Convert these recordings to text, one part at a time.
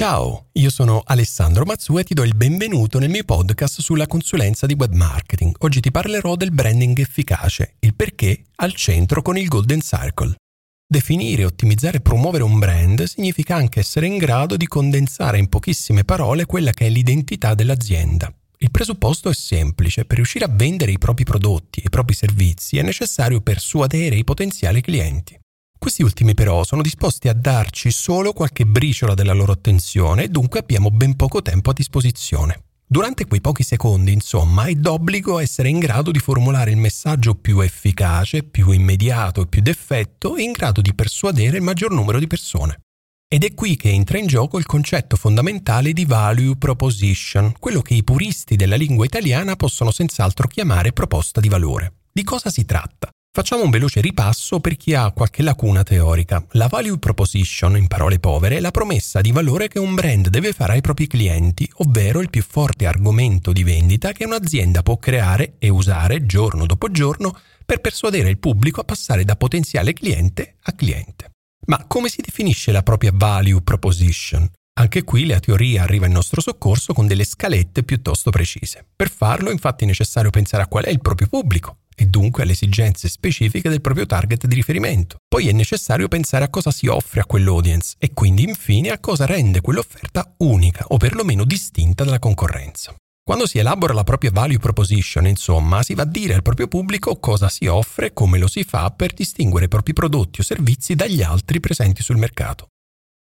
Ciao, io sono Alessandro Mazzu e ti do il benvenuto nel mio podcast sulla consulenza di web marketing. Oggi ti parlerò del branding efficace, il perché al centro con il Golden Circle. Definire, ottimizzare e promuovere un brand significa anche essere in grado di condensare in pochissime parole quella che è l'identità dell'azienda. Il presupposto è semplice, per riuscire a vendere i propri prodotti e i propri servizi è necessario persuadere i potenziali clienti. Questi ultimi però sono disposti a darci solo qualche briciola della loro attenzione e dunque abbiamo ben poco tempo a disposizione. Durante quei pochi secondi, insomma, è d'obbligo essere in grado di formulare il messaggio più efficace, più immediato e più d'effetto e in grado di persuadere il maggior numero di persone. Ed è qui che entra in gioco il concetto fondamentale di value proposition, quello che i puristi della lingua italiana possono senz'altro chiamare proposta di valore. Di cosa si tratta? Facciamo un veloce ripasso per chi ha qualche lacuna teorica. La value proposition, in parole povere, è la promessa di valore che un brand deve fare ai propri clienti, ovvero il più forte argomento di vendita che un'azienda può creare e usare giorno dopo giorno per persuadere il pubblico a passare da potenziale cliente a cliente. Ma come si definisce la propria value proposition? Anche qui la teoria arriva in nostro soccorso con delle scalette piuttosto precise. Per farlo infatti è necessario pensare a qual è il proprio pubblico, e dunque alle esigenze specifiche del proprio target di riferimento. Poi è necessario pensare a cosa si offre a quell'audience e quindi infine a cosa rende quell'offerta unica o perlomeno distinta dalla concorrenza. Quando si elabora la propria value proposition, insomma, si va a dire al proprio pubblico cosa si offre e come lo si fa per distinguere i propri prodotti o servizi dagli altri presenti sul mercato.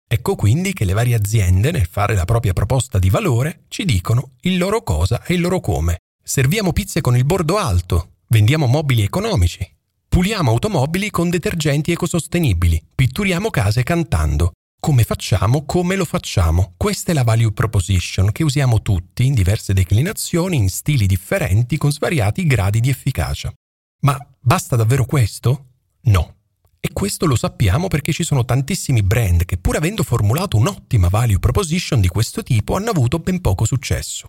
Ecco quindi che le varie aziende, nel fare la propria proposta di valore, ci dicono il loro cosa e il loro come. Serviamo pizze con il bordo alto, Vendiamo mobili economici. Puliamo automobili con detergenti ecosostenibili. Pitturiamo case cantando. Come facciamo? Come lo facciamo? Questa è la value proposition che usiamo tutti in diverse declinazioni, in stili differenti, con svariati gradi di efficacia. Ma basta davvero questo? No. E questo lo sappiamo perché ci sono tantissimi brand che pur avendo formulato un'ottima value proposition di questo tipo hanno avuto ben poco successo.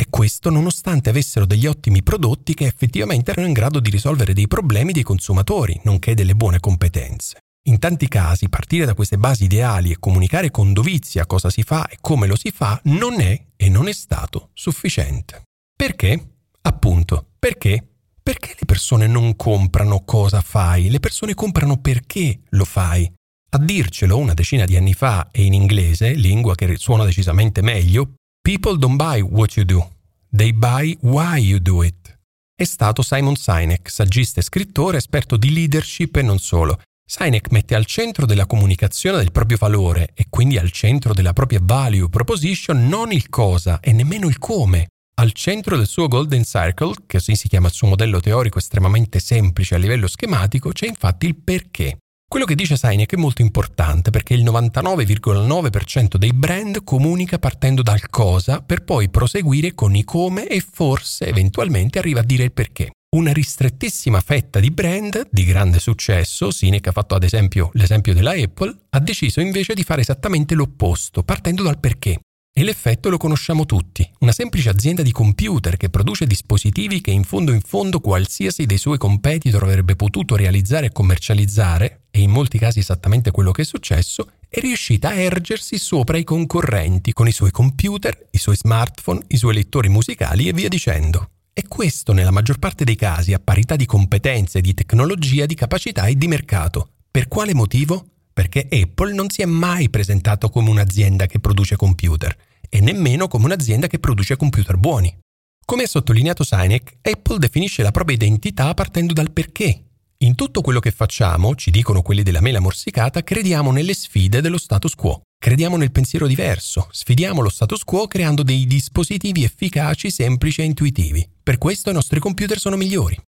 E questo nonostante avessero degli ottimi prodotti che effettivamente erano in grado di risolvere dei problemi dei consumatori, nonché delle buone competenze. In tanti casi partire da queste basi ideali e comunicare con dovizia cosa si fa e come lo si fa non è e non è stato sufficiente. Perché? Appunto, perché? Perché le persone non comprano cosa fai, le persone comprano perché lo fai. A dircelo una decina di anni fa e in inglese, lingua che suona decisamente meglio, People don't buy what you do, they buy why you do it. È stato Simon Sinek, saggista e scrittore, esperto di leadership e non solo. Sinek mette al centro della comunicazione del proprio valore e quindi al centro della propria value proposition non il cosa e nemmeno il come. Al centro del suo Golden Circle, che così si chiama il suo modello teorico estremamente semplice a livello schematico, c'è infatti il perché. Quello che dice Sinek è molto importante perché il 99,9% dei brand comunica partendo dal cosa per poi proseguire con i come e forse eventualmente arriva a dire il perché. Una ristrettissima fetta di brand di grande successo, Sinek ha fatto ad esempio l'esempio della Apple, ha deciso invece di fare esattamente l'opposto, partendo dal perché. E l'effetto lo conosciamo tutti. Una semplice azienda di computer che produce dispositivi che in fondo in fondo qualsiasi dei suoi competitor avrebbe potuto realizzare e commercializzare, e in molti casi esattamente quello che è successo, è riuscita a ergersi sopra i concorrenti con i suoi computer, i suoi smartphone, i suoi lettori musicali e via dicendo. E questo nella maggior parte dei casi a parità di competenze, di tecnologia, di capacità e di mercato. Per quale motivo? Perché Apple non si è mai presentato come un'azienda che produce computer e nemmeno come un'azienda che produce computer buoni. Come ha sottolineato Sinek, Apple definisce la propria identità partendo dal perché. In tutto quello che facciamo, ci dicono quelli della mela morsicata, crediamo nelle sfide dello status quo. Crediamo nel pensiero diverso, sfidiamo lo status quo creando dei dispositivi efficaci, semplici e intuitivi. Per questo i nostri computer sono migliori.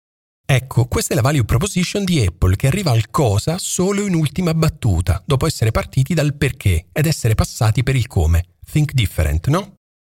Ecco, questa è la value proposition di Apple che arriva al cosa solo in ultima battuta, dopo essere partiti dal perché ed essere passati per il come. Think different, no?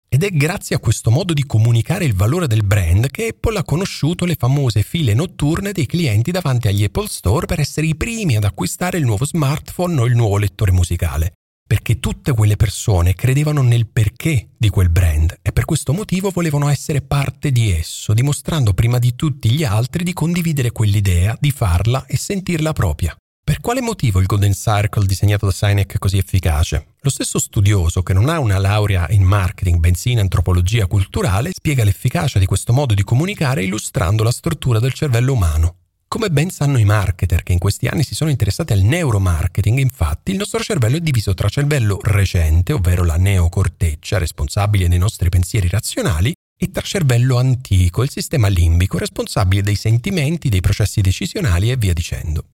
Ed è grazie a questo modo di comunicare il valore del brand che Apple ha conosciuto le famose file notturne dei clienti davanti agli Apple Store per essere i primi ad acquistare il nuovo smartphone o il nuovo lettore musicale. Perché tutte quelle persone credevano nel perché di quel brand e per questo motivo volevano essere parte di esso, dimostrando prima di tutti gli altri di condividere quell'idea, di farla e sentirla propria. Per quale motivo il Golden Circle disegnato da Sinek è così efficace? Lo stesso studioso, che non ha una laurea in marketing bensì in antropologia culturale, spiega l'efficacia di questo modo di comunicare illustrando la struttura del cervello umano. Come ben sanno i marketer che in questi anni si sono interessati al neuromarketing, infatti il nostro cervello è diviso tra cervello recente, ovvero la neocorteccia, responsabile dei nostri pensieri razionali, e tra cervello antico, il sistema limbico, responsabile dei sentimenti, dei processi decisionali e via dicendo.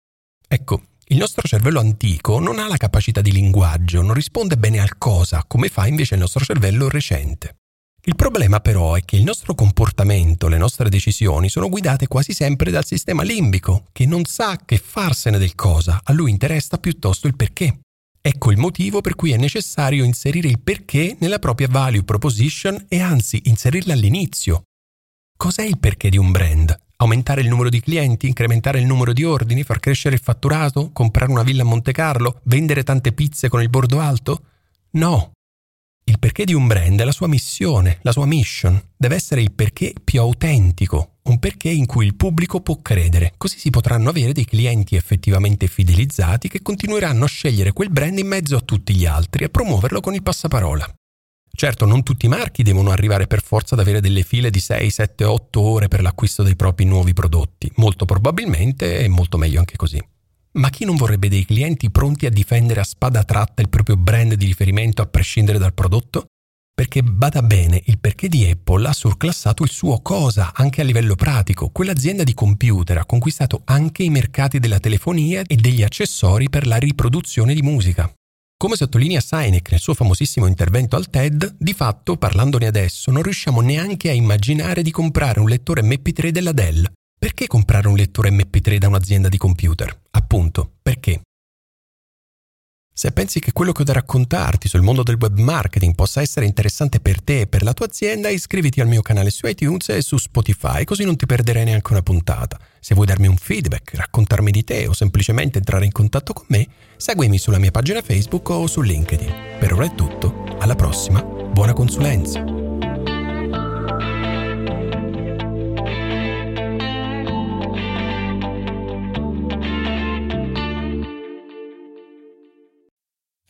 Ecco, il nostro cervello antico non ha la capacità di linguaggio, non risponde bene al cosa, come fa invece il nostro cervello recente. Il problema però è che il nostro comportamento, le nostre decisioni sono guidate quasi sempre dal sistema limbico, che non sa che farsene del cosa, a lui interessa piuttosto il perché. Ecco il motivo per cui è necessario inserire il perché nella propria value proposition e anzi inserirla all'inizio. Cos'è il perché di un brand? Aumentare il numero di clienti, incrementare il numero di ordini, far crescere il fatturato, comprare una villa a Monte Carlo, vendere tante pizze con il bordo alto? No. Il perché di un brand è la sua missione, la sua mission. Deve essere il perché più autentico, un perché in cui il pubblico può credere. Così si potranno avere dei clienti effettivamente fidelizzati che continueranno a scegliere quel brand in mezzo a tutti gli altri e promuoverlo con il passaparola. Certo, non tutti i marchi devono arrivare per forza ad avere delle file di 6, 7, 8 ore per l'acquisto dei propri nuovi prodotti. Molto probabilmente è molto meglio anche così. Ma chi non vorrebbe dei clienti pronti a difendere a spada tratta il proprio brand di riferimento a prescindere dal prodotto? Perché bada bene, il perché di Apple ha surclassato il suo cosa anche a livello pratico. Quell'azienda di computer ha conquistato anche i mercati della telefonia e degli accessori per la riproduzione di musica. Come sottolinea Sinek nel suo famosissimo intervento al TED, di fatto, parlandone adesso, non riusciamo neanche a immaginare di comprare un lettore MP3 della Dell. Perché comprare un lettore MP3 da un'azienda di computer? Appunto, perché? Se pensi che quello che ho da raccontarti sul mondo del web marketing possa essere interessante per te e per la tua azienda, iscriviti al mio canale su iTunes e su Spotify, così non ti perderai neanche una puntata. Se vuoi darmi un feedback, raccontarmi di te o semplicemente entrare in contatto con me, seguimi sulla mia pagina Facebook o su LinkedIn. Per ora è tutto, alla prossima, buona consulenza!